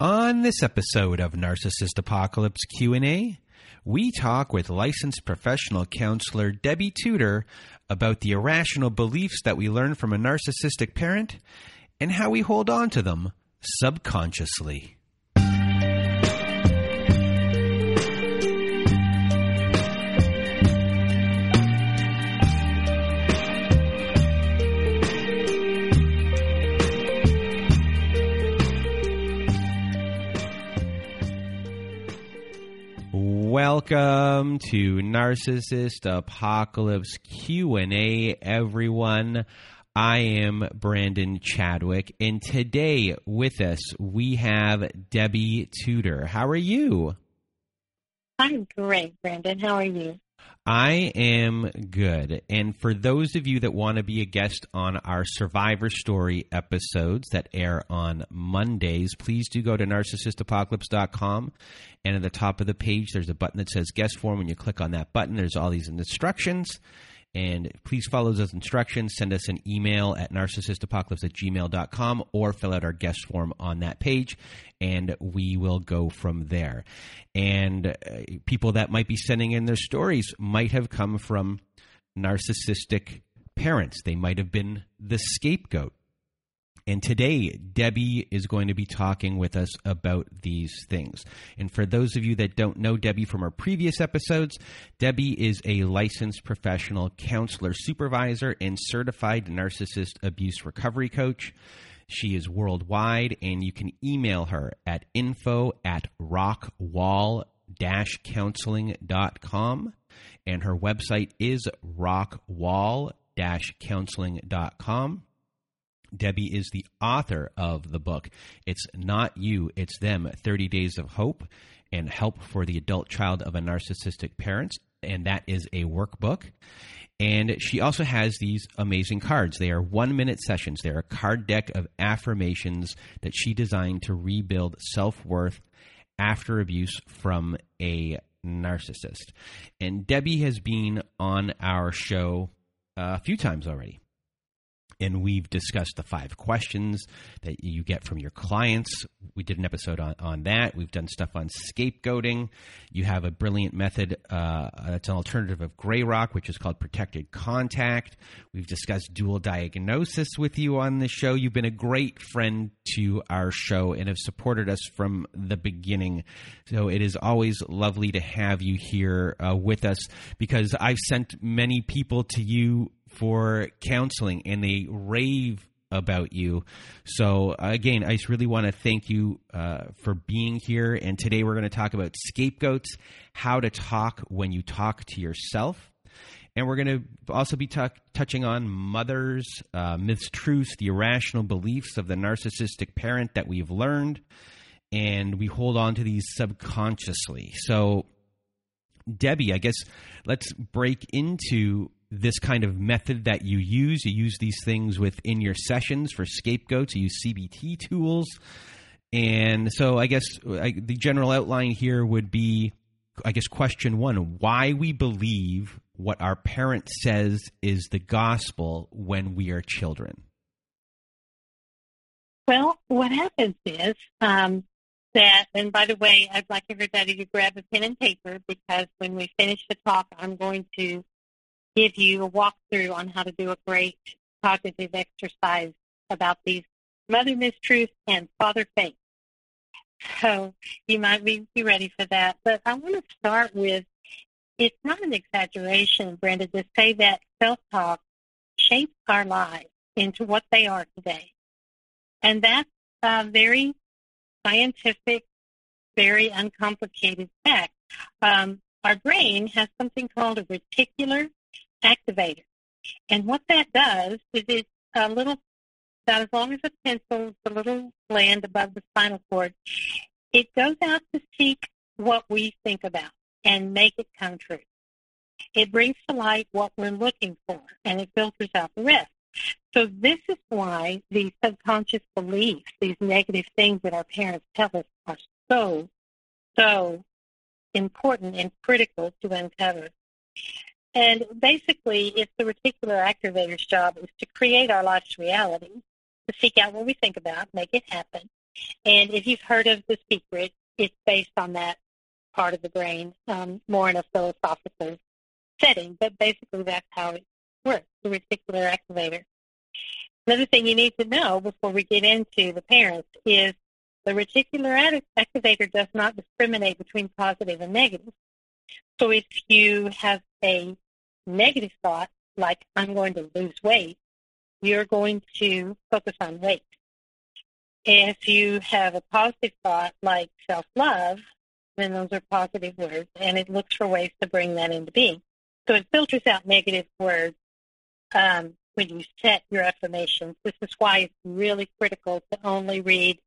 On this episode of Narcissist Apocalypse Q&A, we talk with licensed professional counselor Debbie Tudor about the irrational beliefs that we learn from a narcissistic parent and how we hold on to them subconsciously. Welcome to Narcissist Apocalypse Q&A everyone. I am Brandon Chadwick and today with us we have Debbie Tudor. How are you? I'm great, Brandon. How are you? I am good. And for those of you that want to be a guest on our Survivor Story episodes that air on Mondays, please do go to narcissistapocalypse.com. And at the top of the page, there's a button that says guest form. When you click on that button, there's all these instructions. And please follow those instructions. Send us an email at narcissistapocalypse at gmail.com or fill out our guest form on that page, and we will go from there. And uh, people that might be sending in their stories might have come from narcissistic parents, they might have been the scapegoat. And today, Debbie is going to be talking with us about these things. And for those of you that don't know Debbie from our previous episodes, Debbie is a licensed professional counselor, supervisor, and certified narcissist abuse recovery coach. She is worldwide, and you can email her at info at rockwall counseling.com. And her website is rockwall counseling.com. Debbie is the author of the book. It's Not You, It's Them 30 Days of Hope and Help for the Adult Child of a Narcissistic Parent. And that is a workbook. And she also has these amazing cards. They are one minute sessions. They're a card deck of affirmations that she designed to rebuild self worth after abuse from a narcissist. And Debbie has been on our show uh, a few times already and we've discussed the five questions that you get from your clients. We did an episode on, on that. We've done stuff on scapegoating. You have a brilliant method uh, that's an alternative of Grey Rock, which is called protected contact. We've discussed dual diagnosis with you on the show. You've been a great friend to our show and have supported us from the beginning. So it is always lovely to have you here uh, with us because I've sent many people to you for counseling and they rave about you. So, again, I just really want to thank you uh, for being here. And today we're going to talk about scapegoats, how to talk when you talk to yourself. And we're going to also be touching on mothers, uh, mistruths, the irrational beliefs of the narcissistic parent that we've learned. And we hold on to these subconsciously. So, Debbie, I guess let's break into this kind of method that you use. You use these things within your sessions for scapegoats. You use CBT tools. And so I guess I, the general outline here would be I guess question one why we believe what our parent says is the gospel when we are children. Well, what happens is um, that, and by the way, I'd like everybody to grab a pen and paper because when we finish the talk, I'm going to give you a walkthrough on how to do a great cognitive exercise about these mother mistruths and father faith. So you might be, be ready for that. But I want to start with it's not an exaggeration, Brenda, to say that self-talk shapes our lives into what they are today. And that's a very scientific, very uncomplicated fact. Um, our brain has something called a reticular activator. And what that does is it's a uh, little, about as long as a pencil, the little gland above the spinal cord. It goes out to seek what we think about and make it come true. It brings to light what we're looking for, and it filters out the rest. So this is why these subconscious beliefs, these negative things that our parents tell us are so, so important and critical to uncover. And basically, it's the reticular activator's job is to create our life's reality, to seek out what we think about, make it happen. And if you've heard of The Secret, it's based on that part of the brain, um, more in a philosophical setting, but basically that's how it works, the reticular activator. Another thing you need to know before we get into the parents is the reticular activator does not discriminate between positive and negative. So if you have a negative thought, like I'm going to lose weight, you're going to focus on weight. If you have a positive thought like self-love, then those are positive words, and it looks for ways to bring that into being. So it filters out negative words um, when you set your affirmations. This is why it's really critical to only read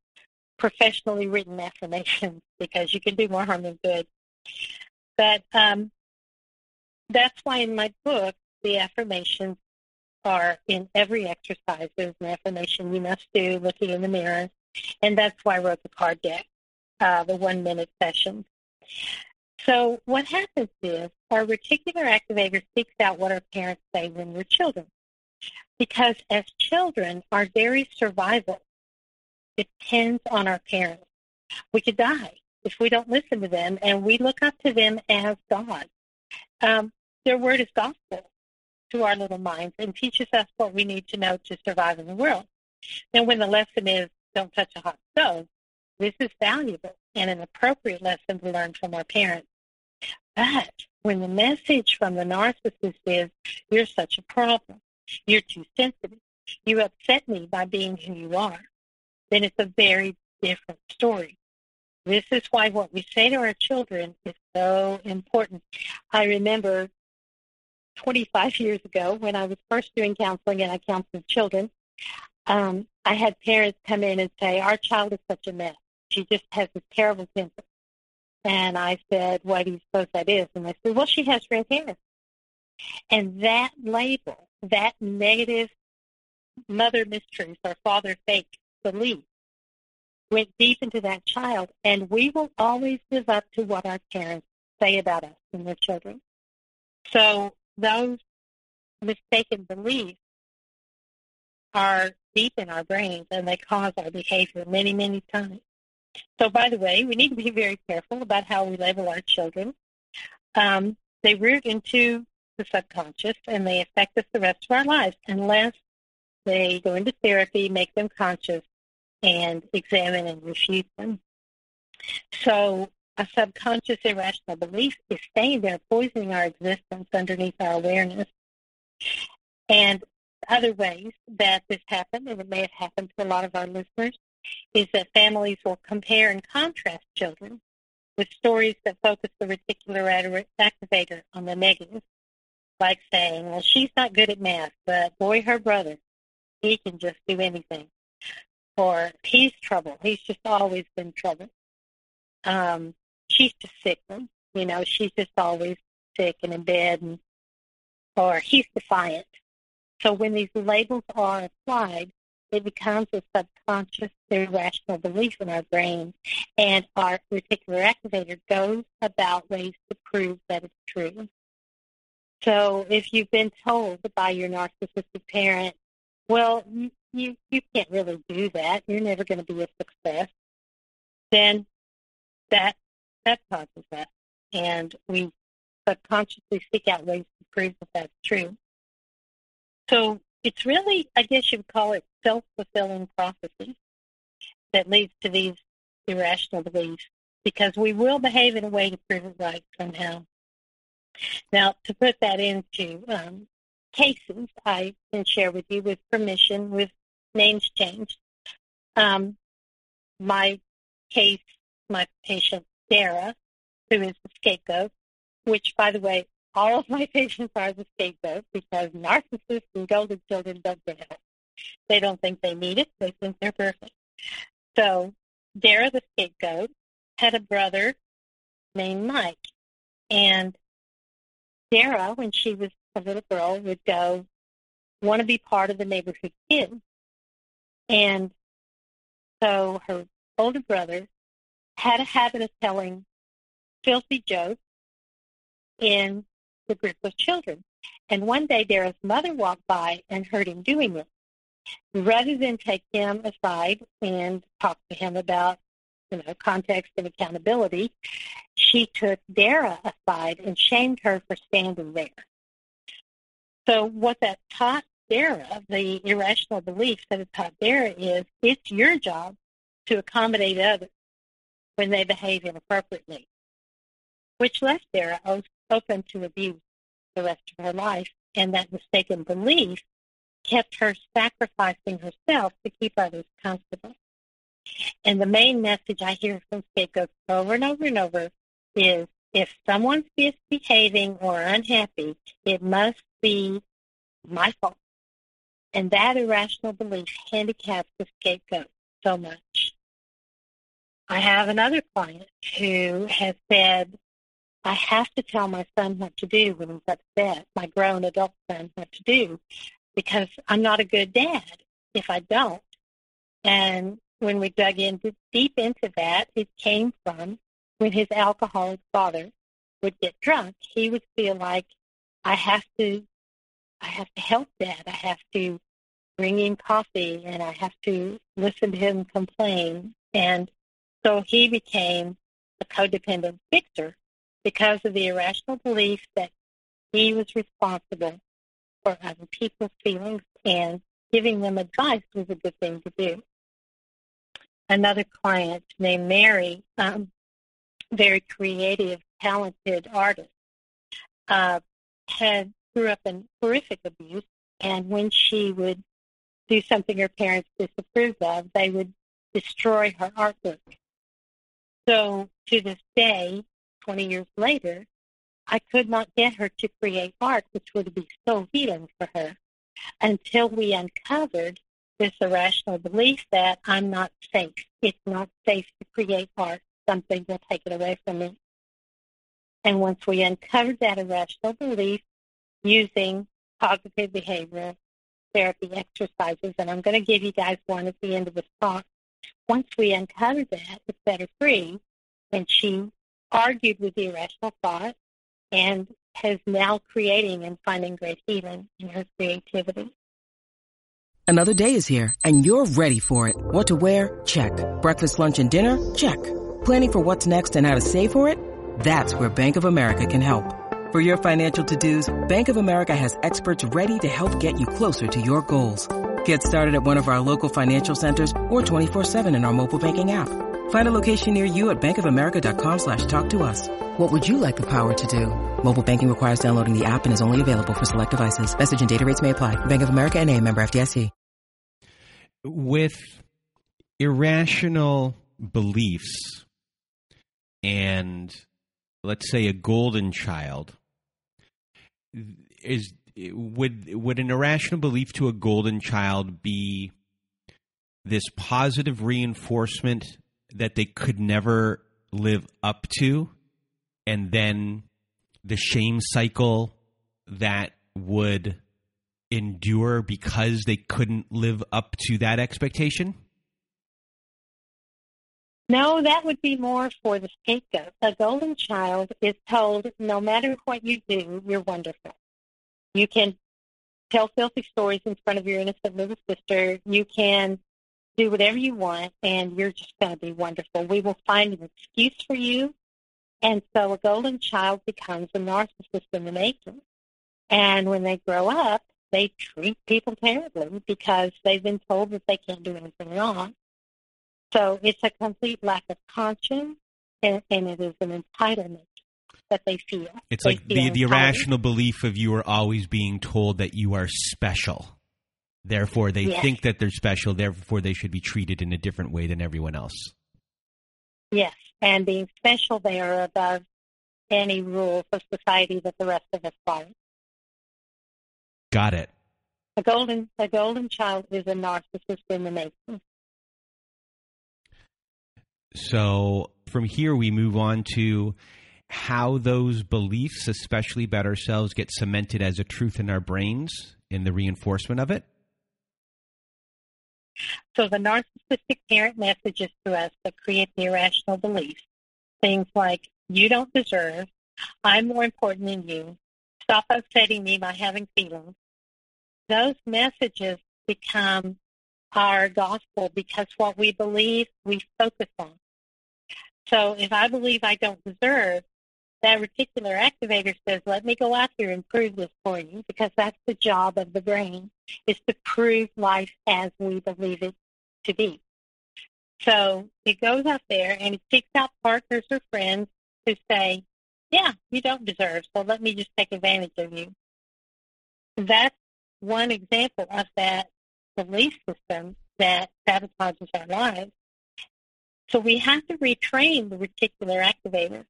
professionally written affirmations because you can do more harm than good. But um, that's why in my book, the affirmations are in every exercise. There's an affirmation you must do looking in the mirror. And that's why I wrote the card deck, uh, the one minute session. So what happens is our reticular activator seeks out what our parents say when we're children. Because as children, our very survival depends on our parents. We could die if we don't listen to them, and we look up to them as God. Um, their word is gospel to our little minds and teaches us what we need to know to survive in the world. And when the lesson is don't touch a hot stove, this is valuable and an appropriate lesson to learn from our parents. But when the message from the narcissist is, you're such a problem, you're too sensitive, you upset me by being who you are, then it's a very different story. This is why what we say to our children is so important. I remember 25 years ago when I was first doing counseling and I counseled children, um, I had parents come in and say, our child is such a mess. She just has this terrible temper. And I said, why do you suppose that is? And they said, well, she has red hair. And that label, that negative mother mistruth or father fake belief went deep into that child. And we will always live up to what our parents say about us and their children. So those mistaken beliefs are deep in our brains and they cause our behavior many, many times. So, by the way, we need to be very careful about how we label our children. Um, they root into the subconscious and they affect us the rest of our lives unless they go into therapy, make them conscious, and examine and refute them. So, a subconscious irrational belief is staying there, poisoning our existence underneath our awareness. And other ways that this happened, and it may have happened to a lot of our listeners, is that families will compare and contrast children with stories that focus the reticular activator on the negative, like saying, well, she's not good at math, but boy, her brother, he can just do anything. Or he's trouble. He's just always been trouble. Um, she's just sickly. You know, she's just always sick and in bed. And, or he's defiant. So when these labels are applied, it becomes a subconscious, irrational belief in our brain, and our reticular activator goes about ways to prove that it's true. So if you've been told by your narcissistic parent, well, you, you, can't really do that, you're never going to be a success, then that, that causes that. And we subconsciously seek out ways to prove that that's true. So it's really, I guess you would call it self-fulfilling prophecy that leads to these irrational beliefs because we will behave in a way to prove it right somehow. Now, to put that into um, cases, I can share with you with permission, with names changed. Um, my case, my patient, Dara, who is the scapegoat, which, by the way, all of my patients are the scapegoat because narcissists and golden children don't get help. They don't think they need it. They think they're perfect. So Dara, the scapegoat, had a brother named Mike. And Dara, when she was a little girl, would go want to be part of the neighborhood kids. And so her older brother had a habit of telling filthy jokes in the group of children. And one day Dara's mother walked by and heard him doing it. Rather than take him aside and talk to him about you know, context and accountability, she took Dara aside and shamed her for standing there. So what that taught Dara, the irrational belief that it taught Dara is it's your job to accommodate others when they behave inappropriately, which left Dara open to abuse the rest of her life. And that mistaken belief kept her sacrificing herself to keep others comfortable. And the main message I hear from scapegoats over and over and over is if someone's misbehaving or unhappy, it must be my fault. And that irrational belief handicaps the scapegoat so much. I have another client who has said, I have to tell my son what to do when he's upset, my grown adult son what to do, because I'm not a good dad if I don't. And when we dug into deep into that, it came from when his alcoholic father would get drunk, he would feel like I have to I have to help dad. I have to bring him coffee and I have to listen to him complain. And so he became a codependent fixer because of the irrational belief that he was responsible for other people's feelings and giving them advice was a good thing to do another client named Mary, um, very creative, talented artist, uh, had grew up in horrific abuse, and when she would do something her parents disapproved of, they would destroy her artwork. So to this day, 20 years later, I could not get her to create art, which would be so healing for her, until we uncovered this irrational belief that I'm not safe. It's not safe to create art. Something will take it away from me. And once we uncovered that irrational belief using cognitive behavioral therapy exercises, and I'm going to give you guys one at the end of this talk. Once we uncovered that, it set her free, and she argued with the irrational thought and has now creating and finding great healing in her creativity. Another day is here, and you're ready for it. What to wear? Check. Breakfast, lunch, and dinner? Check. Planning for what's next and how to save for it? That's where Bank of America can help. For your financial to-dos, Bank of America has experts ready to help get you closer to your goals. Get started at one of our local financial centers or 24-7 in our mobile banking app. Find a location near you at bankofamerica.com slash talk to us. What would you like the power to do? Mobile banking requires downloading the app and is only available for select devices. Message and data rates may apply. Bank of America and a member FDIC. With irrational beliefs and let's say a golden child is would would an irrational belief to a golden child be this positive reinforcement that they could never live up to and then the shame cycle that would endure because they couldn't live up to that expectation? No, that would be more for the scapegoat. A golden child is told no matter what you do, you're wonderful. You can tell filthy stories in front of your innocent little sister. You can do whatever you want, and you're just going to be wonderful. We will find an excuse for you and so a golden child becomes a narcissist in the making. And when they grow up, they treat people terribly because they've been told that they can't do anything wrong. So it's a complete lack of conscience, and, and it is an entitlement that they feel. It's They like the, feel the entitled. irrational belief of you are always being told that you are special. Therefore, they Yes. think that they're special. Therefore, they should be treated in a different way than everyone else. Yes, and being special, they are above any rules of society that the rest of us follow. Got it. A golden, a golden child is a narcissist in the making. So from here, we move on to how those beliefs, especially about ourselves, get cemented as a truth in our brains in the reinforcement of it. So the narcissistic parent messages to us that create the irrational beliefs, things like "you don't deserve," "I'm more important than you," "stop upsetting me by having feelings." Those messages become our gospel because what we believe, we focus on. So if I believe I don't deserve, that reticular activator says, let me go out here and prove this for you because that's the job of the brain is to prove life as we believe it to be. So it goes out there and it seeks out partners or friends who say, yeah, you don't deserve, so let me just take advantage of you. That's one example of that belief system that sabotages our lives. So we have to retrain the reticular activator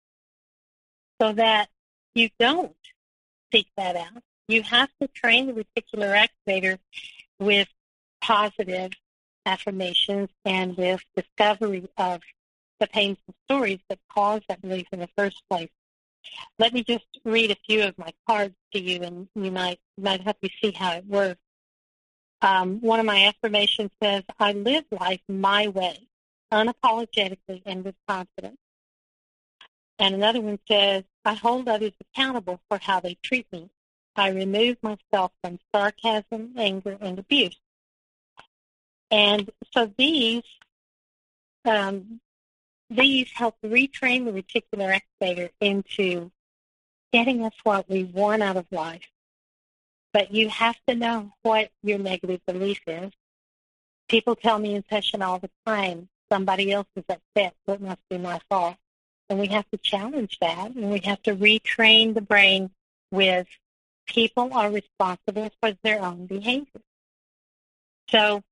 so that you don't seek that out. You have to train the reticular activator with positive affirmations and with discovery of the painful stories that caused that belief in the first place. Let me just read a few of my cards to you, and you might might help you see how it works. Um, one of my affirmations says, "I live life my way, unapologetically and with confidence." And another one says, I hold others accountable for how they treat me. I remove myself from sarcasm, anger, and abuse. And so these um, these help retrain the reticular activator into getting us what we want out of life. But you have to know what your negative belief is. People tell me in session all the time, somebody else is upset, so it must be my fault. And we have to challenge that, and we have to retrain the brain with people are responsible for their own behavior. So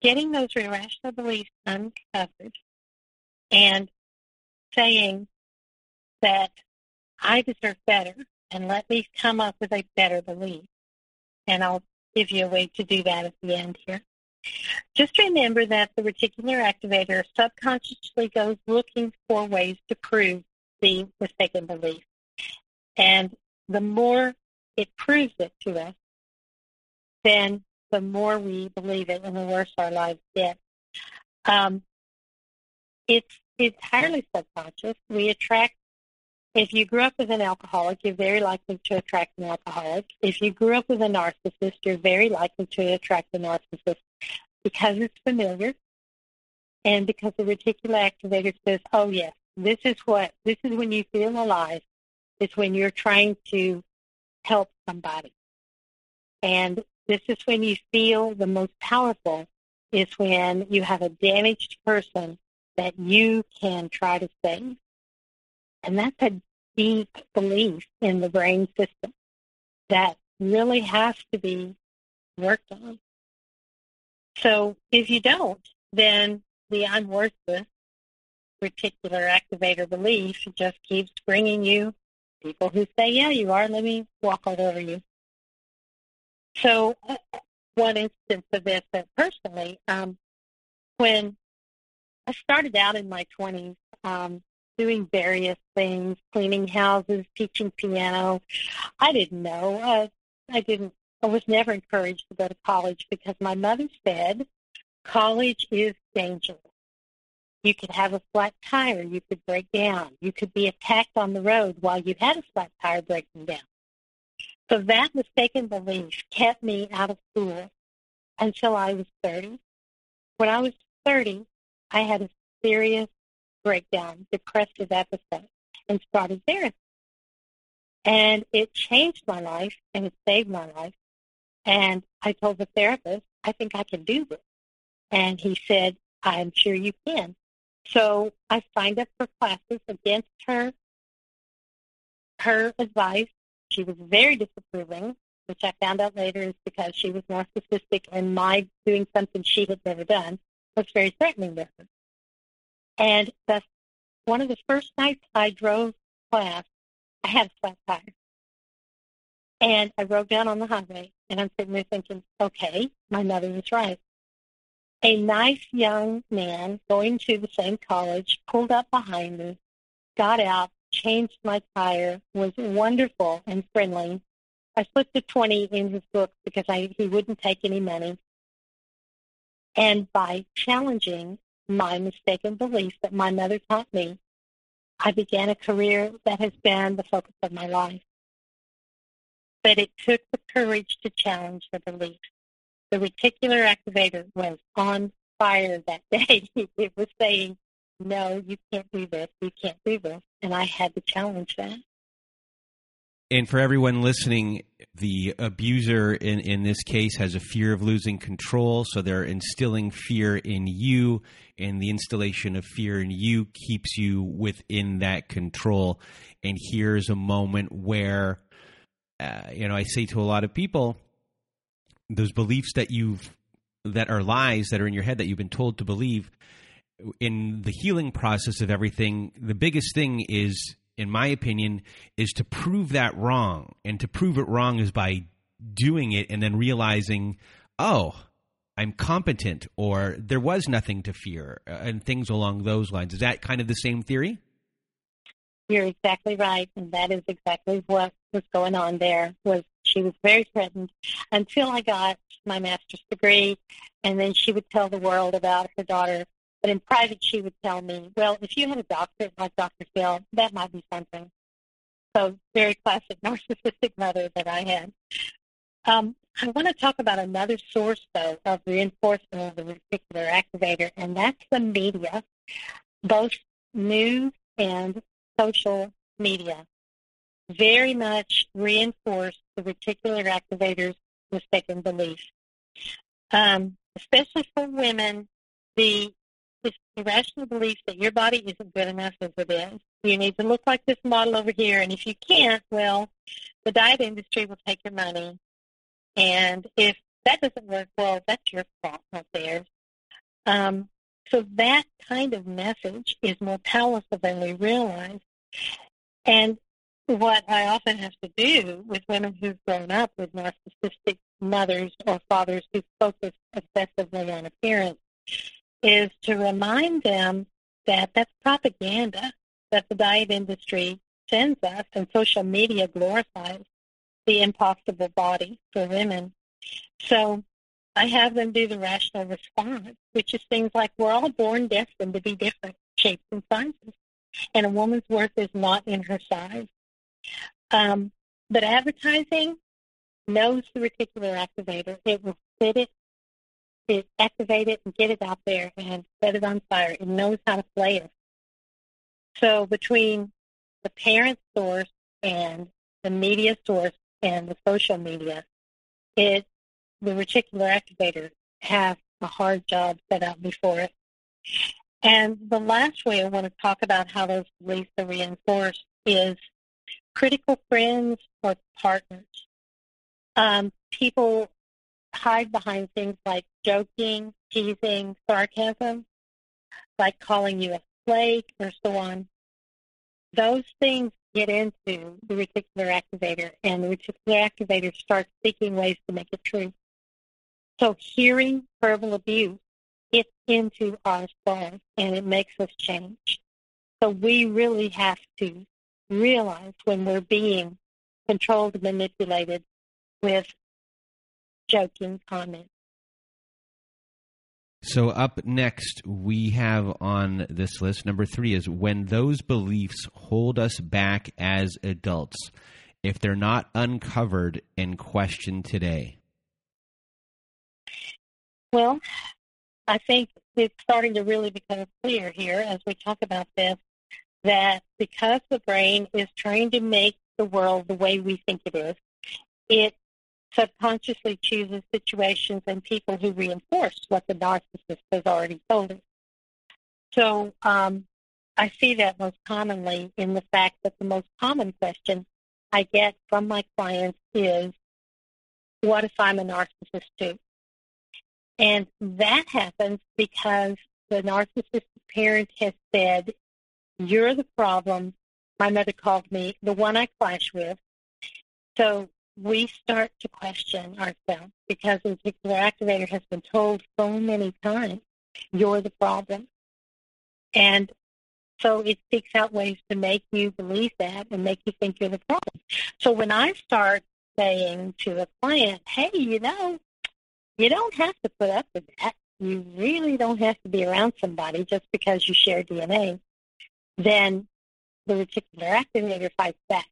getting those irrational beliefs uncovered and saying that I deserve better and let me come up with a better belief. And I'll give you a way to do that at the end here. Just remember that the reticular activator subconsciously goes looking for ways to prove the mistaken belief. And the more it proves it to us, then the more we believe it and the worse our lives get. Um, it's entirely subconscious. We attract, if you grew up with an alcoholic, you're very likely to attract an alcoholic. If you grew up with a narcissist, you're very likely to attract a narcissist because it's familiar and because the reticular activator says, oh yes, this is what, this is when you feel alive. It's when you're trying to help somebody. And this is when you feel the most powerful is when you have a damaged person that you can try to save. And that's a deep belief in the brain system that really has to be worked on. So if you don't, then the I'm worthless reticular activator belief just keeps bringing you people who say, yeah, you are, let me walk all over you. So uh, one instance of this uh, personally, um, when I started out in my 20s um, doing various things, cleaning houses, teaching piano, I didn't know. Uh, I didn't. I was never encouraged to go to college because my mother said college is dangerous. You could have a flat tire. You could break down. You could be attacked on the road while you had a flat tire breaking down. So that mistaken belief kept me out of school until I was 30. When I was 30, I had a serious breakdown, depressive episode, and started therapy. And it changed my life and it saved my life. And I told the therapist, I think I can do this. And he said, I'm sure you can. So I signed up for classes against her her advice. She was very disapproving, which I found out later is because she was narcissistic and my doing something she had never done was very threatening to her. And the one of the first nights I drove class, I had a flat tire. And I rode down on the highway and I'm sitting there thinking, okay, my mother was right. A nice young man going to the same college pulled up behind me, got out, changed my tire, was wonderful and friendly. I slipped a 20 in his book because I, he wouldn't take any money. And by challenging my mistaken belief that my mother taught me, I began a career that has been the focus of my life. But it took the courage to challenge the belief. The reticular activator was on fire that day. it was saying, no, you can't do this, you can't do this. And I had to challenge that. And for everyone listening, the abuser in, in this case has a fear of losing control. So they're instilling fear in you, and the installation of fear in you keeps you within that control. And here's a moment where, uh, you know, I say to a lot of people, those beliefs that you've that are lies that are in your head that you've been told to believe in the healing process of everything the biggest thing is in my opinion is to prove that wrong and to prove it wrong is by doing it and then realizing oh i'm competent or there was nothing to fear uh, and things along those lines is that kind of the same theory you're exactly right and that is exactly what was going on there was she was very threatened until I got my master's degree, and then she would tell the world about her daughter. But in private, she would tell me, "Well, if you had a doctorate like Dr. Phil, that might be something." So, very classic narcissistic mother that I had. Um, I want to talk about another source, though, of reinforcement of the reticular activator, and that's the media, both news and social media very much reinforce the reticular activator's mistaken belief. Um, especially for women, the this irrational belief that your body isn't good enough as it is. You need to look like this model over here, and if you can't, well, the diet industry will take your money. And if that doesn't work, well, that's your fault, not theirs. Um, so that kind of message is more powerful than we realize. And what I often have to do with women who've grown up with narcissistic mothers or fathers who focus excessively on appearance is to remind them that that's propaganda that the diet industry sends us and social media glorifies the impossible body for women. So I have them do the rational response, which is things like we're all born destined to be different shapes and sizes. And a woman's worth is not in her size. Um, but advertising knows the reticular activator. It will fit it, it activate it and get it out there and set it on fire. It knows how to play it. So between the parent source and the media source and the social media, it the reticular activator has a hard job set out before it. And the last way I want to talk about how those beliefs are reinforced is critical friends or partners. Um, people hide behind things like joking, teasing, sarcasm, like calling you a flake or so on. Those things get into the reticular activator, and the reticular activator starts seeking ways to make it true. So hearing verbal abuse gets into our soul, and it makes us change. So we really have to realize when we're being controlled manipulated with joking comments. So, up next, we have on this list number three is when those beliefs hold us back as adults, if they're not uncovered and questioned today. Well, I think it's starting to really become clear here as we talk about this that because the brain is trying to make the world the way we think it is, it subconsciously chooses situations and people who reinforce what the narcissist has already told us. So um, I see that most commonly in the fact that the most common question I get from my clients is, what if I'm a narcissist too? And that happens because the narcissistic parent has said, you're the problem. My mother called me the one I clash with. So we start to question ourselves because the reticular activator has been told so many times, you're the problem. And so it seeks out ways to make you believe that and make you think you're the problem. So when I start saying to a client, hey, you know, you don't have to put up with that. You really don't have to be around somebody just because you share DNA. Then the reticular activator fights back.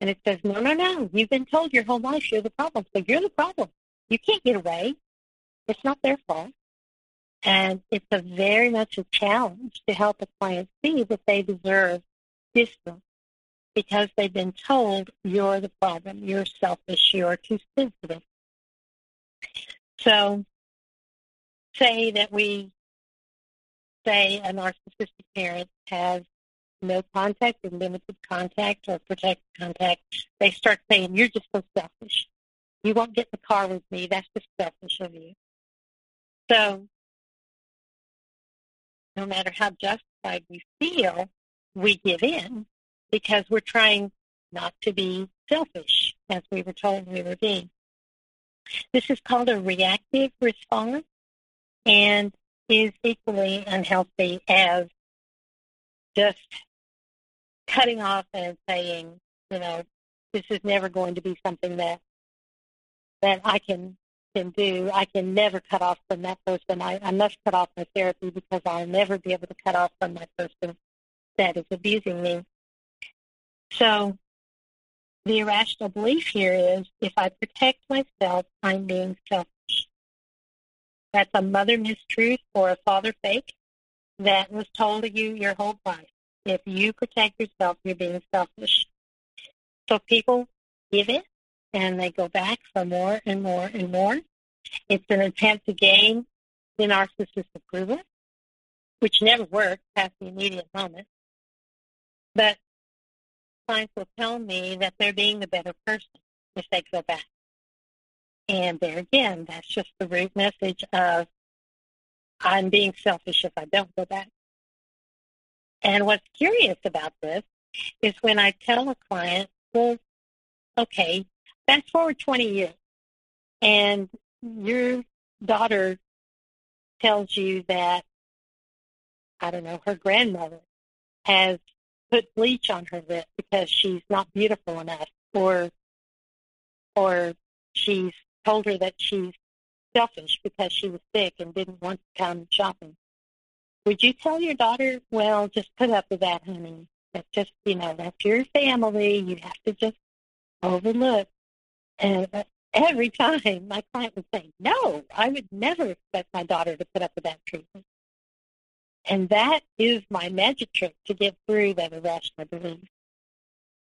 And it says, no, no, no. You've been told your whole life you're the problem. So you're the problem. You can't get away. It's not their fault. And it's a very much a challenge to help a client see that they deserve distance because they've been told you're the problem, you're selfish, you're too sensitive. So say that we say a narcissistic parent has no contact or limited contact or protected contact, they start saying, you're just so selfish. You won't get in the car with me. That's just selfish of you. So no matter how justified we feel, we give in because we're trying not to be selfish as we were told we were being. This is called a reactive response and is equally unhealthy as just cutting off and saying, you know, this is never going to be something that that I can can do. I can never cut off from that person. I, I must cut off my therapy because I'll never be able to cut off from my person that is abusing me. So the irrational belief here is if I protect myself, I'm being selfish. That's a mother mistruth or a father fake that was told to you your whole life. If you protect yourself, you're being selfish. So people give it and they go back for more and more and more. It's an attempt to gain the narcissist's approval, which never works past the immediate moment. But clients will tell me that they're being the better person if they go back. And there again, that's just the root message of I'm being selfish if I don't go back. And what's curious about this is when I tell a client, well, okay, fast forward 20 years and your daughter tells you that, I don't know, her grandmother has put bleach on her lip because she's not beautiful enough or or she's told her that she's selfish because she was sick and didn't want to come shopping. Would you tell your daughter, well, just put up with that, honey? That's just, you know, that's your family. You have to just overlook. And uh, every time my client would say, no, I would never expect my daughter to put up with that treatment. And that is my magic trick to get through that irrational belief.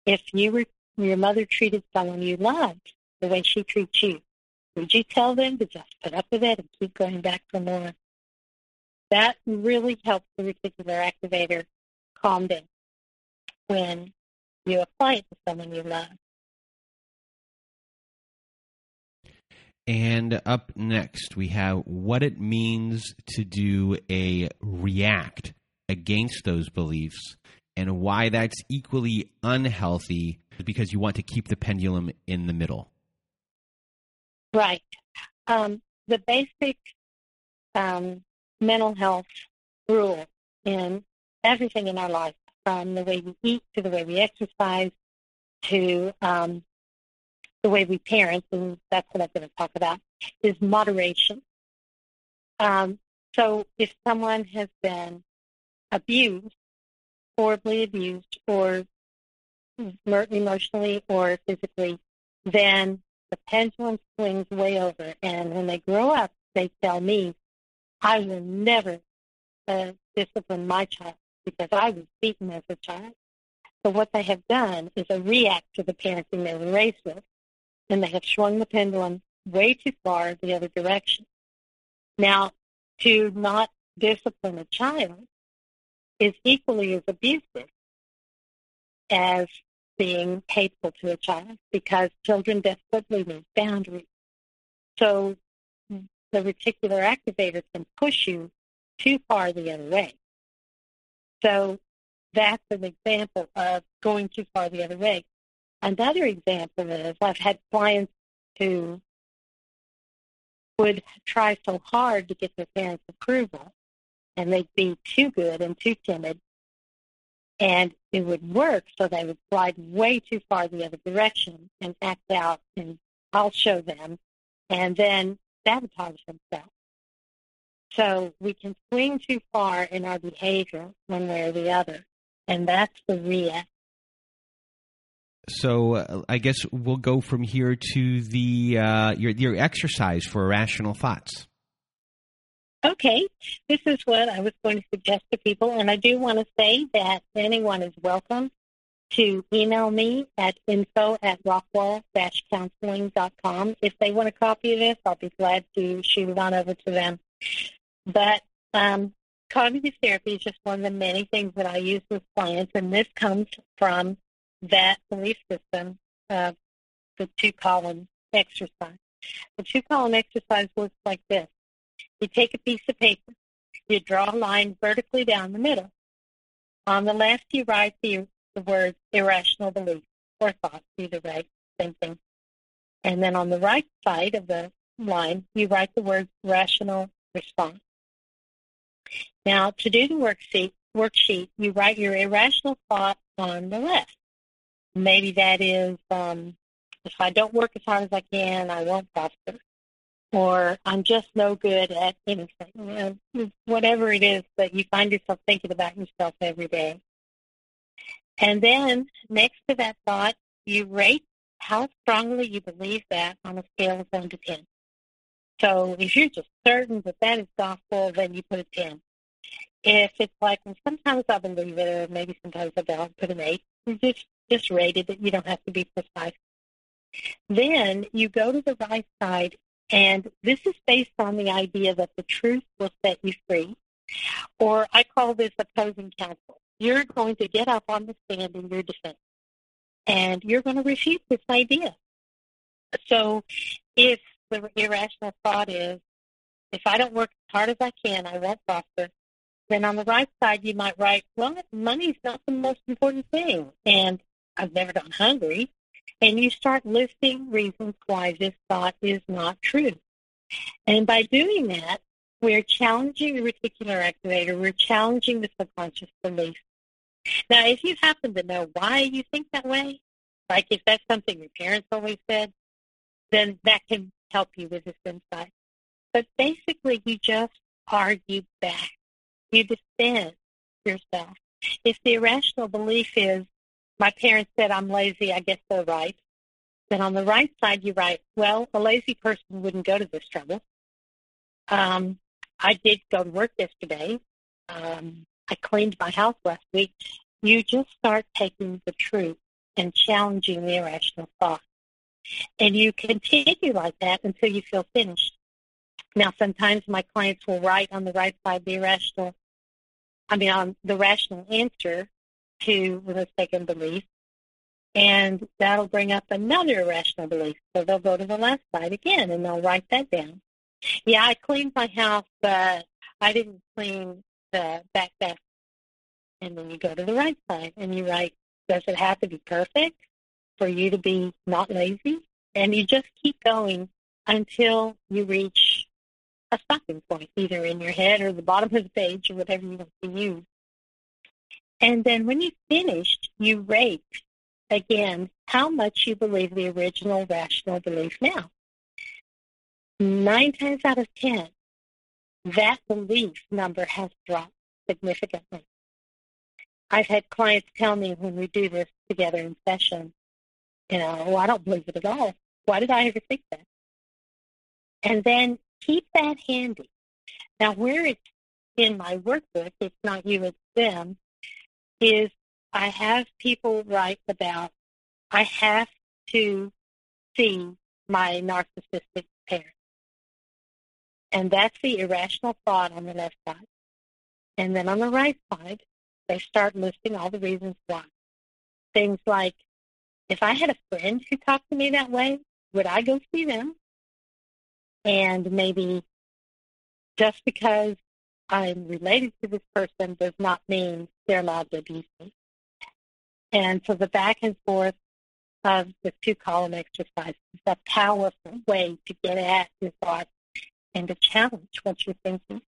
If you were, your mother treated someone you loved the way she treats you, would you tell them to just put up with it and keep going back for more? That really helps the reticular activator calm down when you apply it to someone you love. And up next, we have what it means to do a react against those beliefs and why that's equally unhealthy because you want to keep the pendulum in the middle. Right. Um, the basic um, mental health rule in everything in our life, from the way we eat to the way we exercise to um, the way we parent, and that's what I'm going to talk about, is moderation. Um, so if someone has been abused, horribly abused, or emotionally or physically, then the pendulum swings way over. And when they grow up, they tell me, I will never uh, discipline my child because I was beaten as a child. So what they have done is a react to the parenting they were raised with and they have swung the pendulum way too far the other direction. Now, to not discipline a child is equally as abusive as being hateful to a child because children desperately need boundaries. So the reticular activator can push you too far the other way. So that's an example of going too far the other way. Another example is I've had clients who would try so hard to get their parents' approval, and they'd be too good and too timid, and it would work, so they would slide way too far the other direction and act out, and I'll show them, and then sabotage themselves. So we can swing too far in our behavior one way or the other, and that's the react. So uh, I guess we'll go from here to the uh, your your exercise for irrational thoughts. Okay, this is what I was going to suggest to people, and I do want to say that anyone is welcome to email me at info at rockwall-counseling.com. If they want a copy of this, I'll be glad to shoot it on over to them. But um, cognitive therapy is just one of the many things that I use with clients, and this comes from that belief system of the two-column exercise. The two-column exercise works like this. You take a piece of paper, you draw a line vertically down the middle. On the left, you write the, the words irrational belief or thought, either way, same thing. And then on the right side of the line, you write the words rational response. Now, to do the worksheet, worksheet, you write your irrational thought on the left. Maybe that is, um, if I don't work as hard as I can, I won't prosper. Or I'm just no good at anything. You know, whatever it is that you find yourself thinking about yourself every day. And then next to that thought, you rate how strongly you believe that on a scale of 1 to 10. So if you're just certain that that is gospel, then you put a 10. If it's like, well, sometimes I believe it, or maybe sometimes I don't, put an 8. You just just rated it. You don't have to be precise. Then you go to the right side, and this is based on the idea that the truth will set you free. Or I call this opposing counsel. You're going to get up on the stand in your defense, and you're going to refute this idea. So if the irrational thought is, if I don't work as hard as I can, I won't prosper, then on the right side you might write, well, money's not the most important thing, and I've never gone hungry. And you start listing reasons why this thought is not true. And by doing that, we're challenging the reticular activator. We're challenging the subconscious belief. Now, if you happen to know why you think that way, like if that's something your parents always said, then that can help you with this insight. But basically, you just argue back. You defend yourself. If the irrational belief is, my parents said I'm lazy, I guess they're right. Then on the right side, you write, well, a lazy person wouldn't go to this trouble. Um, I did go to work yesterday. Um, I cleaned my house last week. You just start taking the truth and challenging the irrational thought. And you continue like that until you feel finished. Now, sometimes my clients will write on the right side the irrational, I mean, on the rational answer, to the mistaken belief, and that'll bring up another irrational belief. So they'll go to the left side again, and they'll write that down. Yeah, I cleaned my house, but I didn't clean the back desk. And then you go to the right side, and you write, does it have to be perfect for you to be not lazy? And you just keep going until you reach a stopping point, either in your head or the bottom of the page or whatever you want to use. And then when you finished, you rate again how much you believe the original rational belief now. Nine times out of ten, that belief number has dropped significantly. I've had clients tell me when we do this together in session, you know, oh, I don't believe it at all. Why did I ever think that? And then keep that handy. Now, where it's in my workbook, it's not you, it's them, is I have people write about I have to see my narcissistic parent. And that's the irrational thought on the left side. And then on the right side, they start listing all the reasons why. Things like, if I had a friend who talked to me that way, would I go see them? And maybe just because I'm related to this person does not mean they're allowed to abuse me. And so the back and forth of the two column exercise is a powerful way to get at your thoughts and challenge what you're thinking.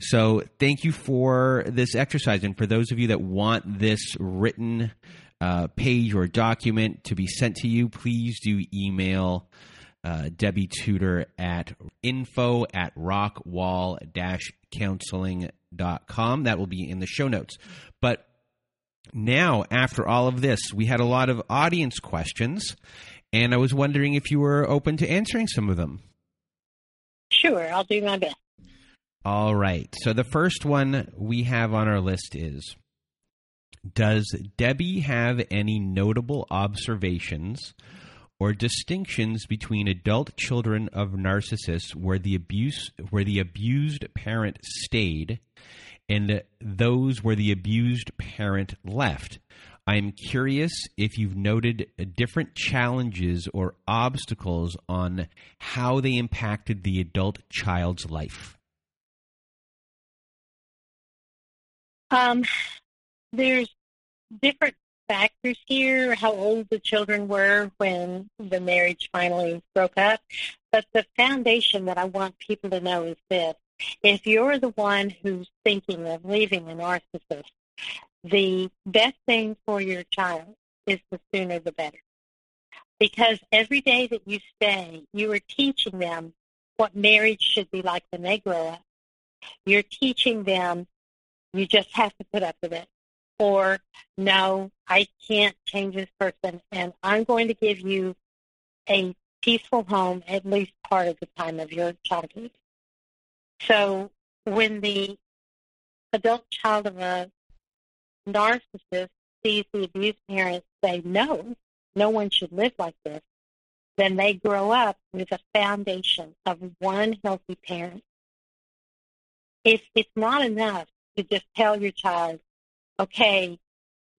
So, thank you for this exercise. And for those of you that want this written uh, page or document to be sent to you, please do email uh, Debbie Tudor at info at rockwall counseling.com. That will be in the show notes. But now, after all of this, we had a lot of audience questions, and I was wondering if you were open to answering some of them. Sure, I'll do my best. All right. So the first one we have on our list is Does Debbie have any notable observations or distinctions between adult children of narcissists where the abuse where the abused parent stayed and those where the abused parent left? I'm curious if you've noted different challenges or obstacles on how they impacted the adult child's life. Um, there's different factors here, how old the children were when the marriage finally broke up. But the foundation that I want people to know is this. If you're the one who's thinking of leaving a narcissist, the best thing for your child is the sooner the better. Because every day that you stay, you are teaching them what marriage should be like when they grow up. You're teaching them you just have to put up with it. Or, no, I can't change this person, and I'm going to give you a peaceful home at least part of the time of your childhood. So when the adult child of a narcissist sees the abused parents say, no, no one should live like this, then they grow up with a foundation of one healthy parent. If it's not enough to just tell your child, okay,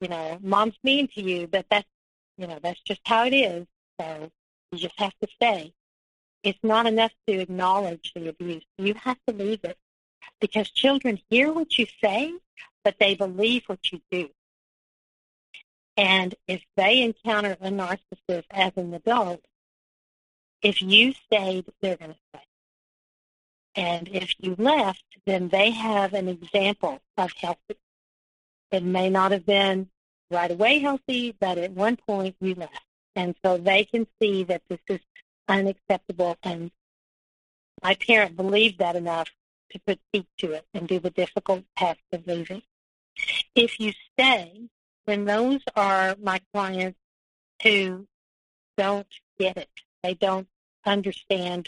you know, mom's mean to you, but that's, you know, that's just how it is. So you just have to stay. It's not enough to acknowledge the abuse. You have to leave it because children hear what you say, but they believe what you do. And if they encounter a narcissist as an adult, if you stayed, they're going to stay. And if you left, then they have an example of healthy. It may not have been right away healthy, but at one point you left. And so they can see that this is unacceptable. And my parent believed that enough to put teeth to it and do the difficult task of leaving. If you stay, then those are my clients who don't get it. They don't understand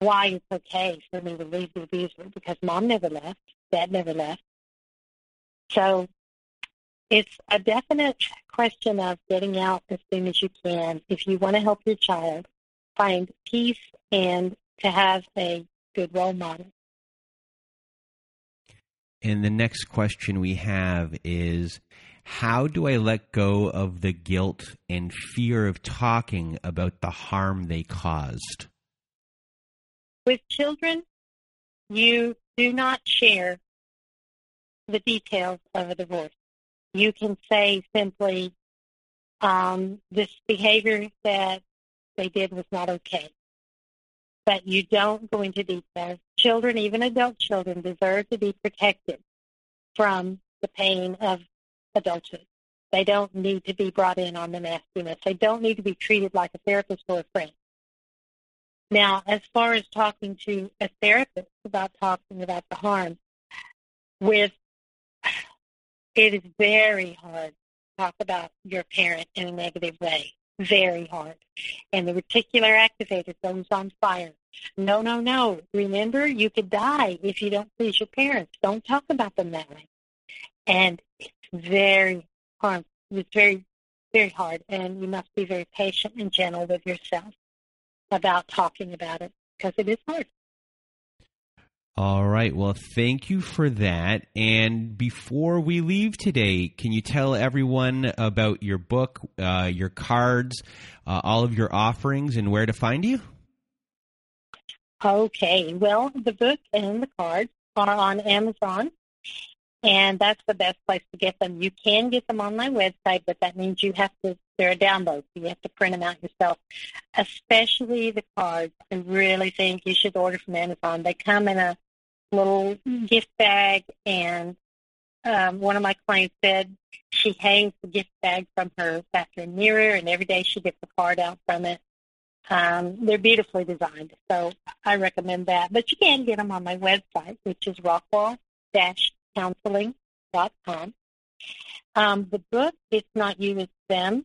why it's okay for me to leave the abuser because mom never left, dad never left. So it's a definite question of getting out as soon as you can. If you want to help your child find peace and to have a good role model. And the next question we have is how do I let go of the guilt and fear of talking about the harm they caused? With children, you do not share the details of a divorce. You can say simply, um, this behavior that they did was not okay. But you don't go into details. Children, even adult children, deserve to be protected from the pain of adulthood. They don't need to be brought in on the nastiness. They don't need to be treated like a therapist or a friend. Now, as far as talking to a therapist about talking about the harm, with it is very hard to talk about your parent in a negative way. Very hard. And the reticular activator goes on fire. No, no, no. Remember, you could die if you don't please your parents. Don't talk about them that way. And it's very hard. It's very, very hard. And you must be very patient and gentle with yourself about talking about it because it is hard. All right. Well, thank you for that. And before we leave today, can you tell everyone about your book, uh, your cards, uh, all of your offerings, and where to find you? Okay. Well, the book and the cards are on Amazon, and that's the best place to get them. You can get them on my website, but that means you have to, they're a download, so you have to print them out yourself. Especially the cards. I really think you should order from Amazon. They come in a little gift bag, and um, one of my clients said she hangs the gift bag from her bathroom mirror, and every day she gets a card out from it. Um, they're beautifully designed, so I recommend that. But you can get them on my website, which is rockwall-counseling.com. Um, the book, It's Not You, It's Them,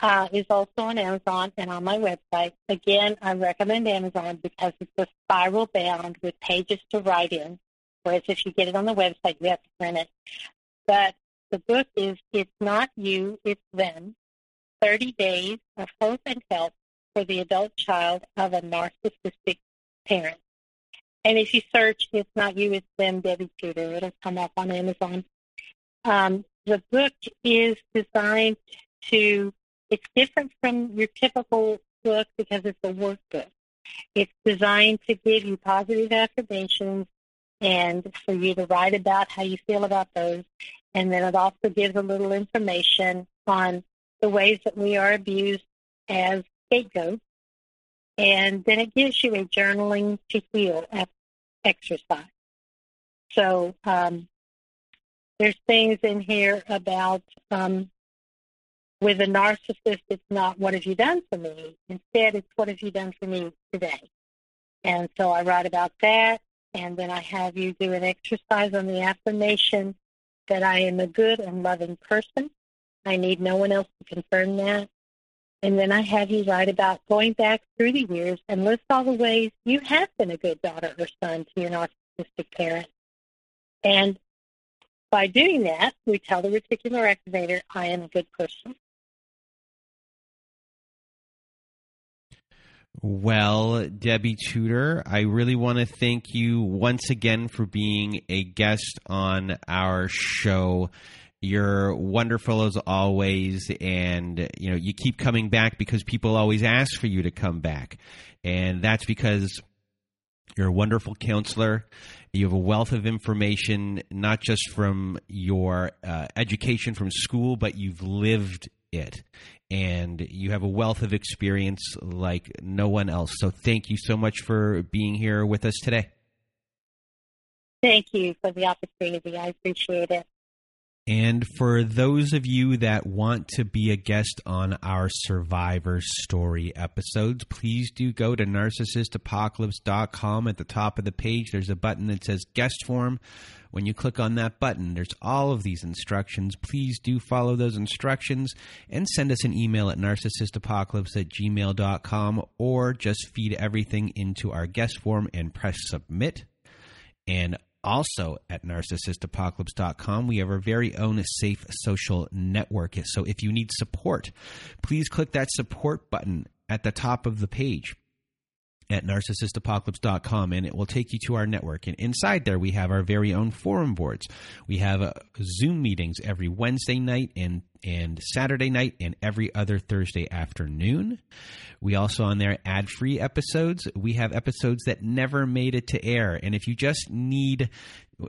uh, is also on Amazon and on my website. Again, I recommend Amazon because it's a spiral bound with pages to write in, whereas if you get it on the website, you have to print it. But the book is It's Not You, It's Them, 30 Days of Hope and Help for the Adult Child of a Narcissistic Parent. And if you search It's Not You, It's Them, Debbie Tudor, it'll come up on Amazon. Um, the book is designed to it's different from your typical book because it's a workbook. It's designed to give you positive affirmations and for you to write about how you feel about those. And then it also gives a little information on the ways that we are abused as scapegoats. And then it gives you a journaling to heal exercise. So um, there's things in here about um, with a narcissist, it's not what have you done for me. Instead, it's what have you done for me today. And so I write about that, and then I have you do an exercise on the affirmation that I am a good and loving person. I need no one else to confirm that. And then I have you write about going back through the years and list all the ways you have been a good daughter or son to your narcissistic parent. And by doing that, we tell the reticular activator, I am a good person. Well, Debbie Tudor, I really want to thank you once again for being a guest on our show. You're wonderful as always, and you know you keep coming back because people always ask for you to come back, and that's because you're a wonderful counselor. You have a wealth of information, not just from your uh, education from school, but you've lived it and you have a wealth of experience like no one else. So thank you so much for being here with us today. Thank you for the opportunity. I appreciate it. And for those of you that want to be a guest on our Survivor Story episodes, please do go to narcissistapocalypse.com. At the top of the page, there's a button that says guest form. When you click on that button, there's all of these instructions. Please do follow those instructions and send us an email at narcissistapocalypse at gmail.com or just feed everything into our guest form and press submit. And also at narcissistapocalypse.com, we have our very own safe social network. So if you need support, please click that support button at the top of the page at narcissistapocalypse.com and it will take you to our network and inside there we have our very own forum boards we have uh, zoom meetings every wednesday night and and saturday night and every other thursday afternoon we also on there ad free episodes we have episodes that never made it to air and if you just need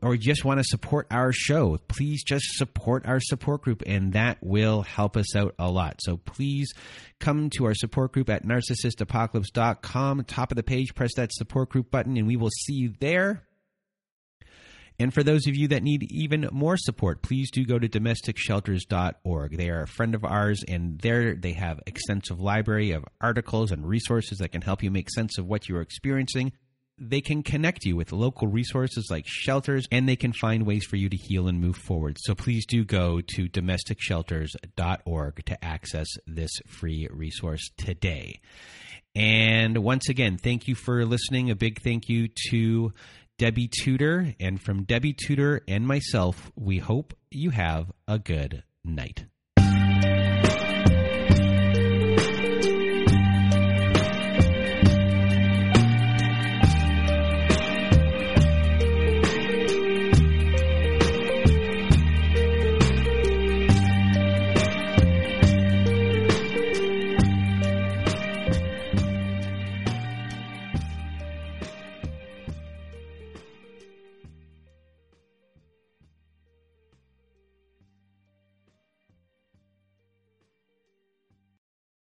or just want to support our show, please just support our support group, and that will help us out a lot. So please come to our support group at narcissistapocalypse.com. Top of the page, press that support group button, and we will see you there. And for those of you that need even more support, please do go to domesticshelters.org. They are a friend of ours, and there they have extensive library of articles and resources that can help you make sense of what you are experiencing they can connect you with local resources like shelters and they can find ways for you to heal and move forward. So please do go to domesticshelters.org to access this free resource today. And once again, thank you for listening. A big thank you to Debbie Tudor. And from Debbie Tudor and myself, we hope you have a good night.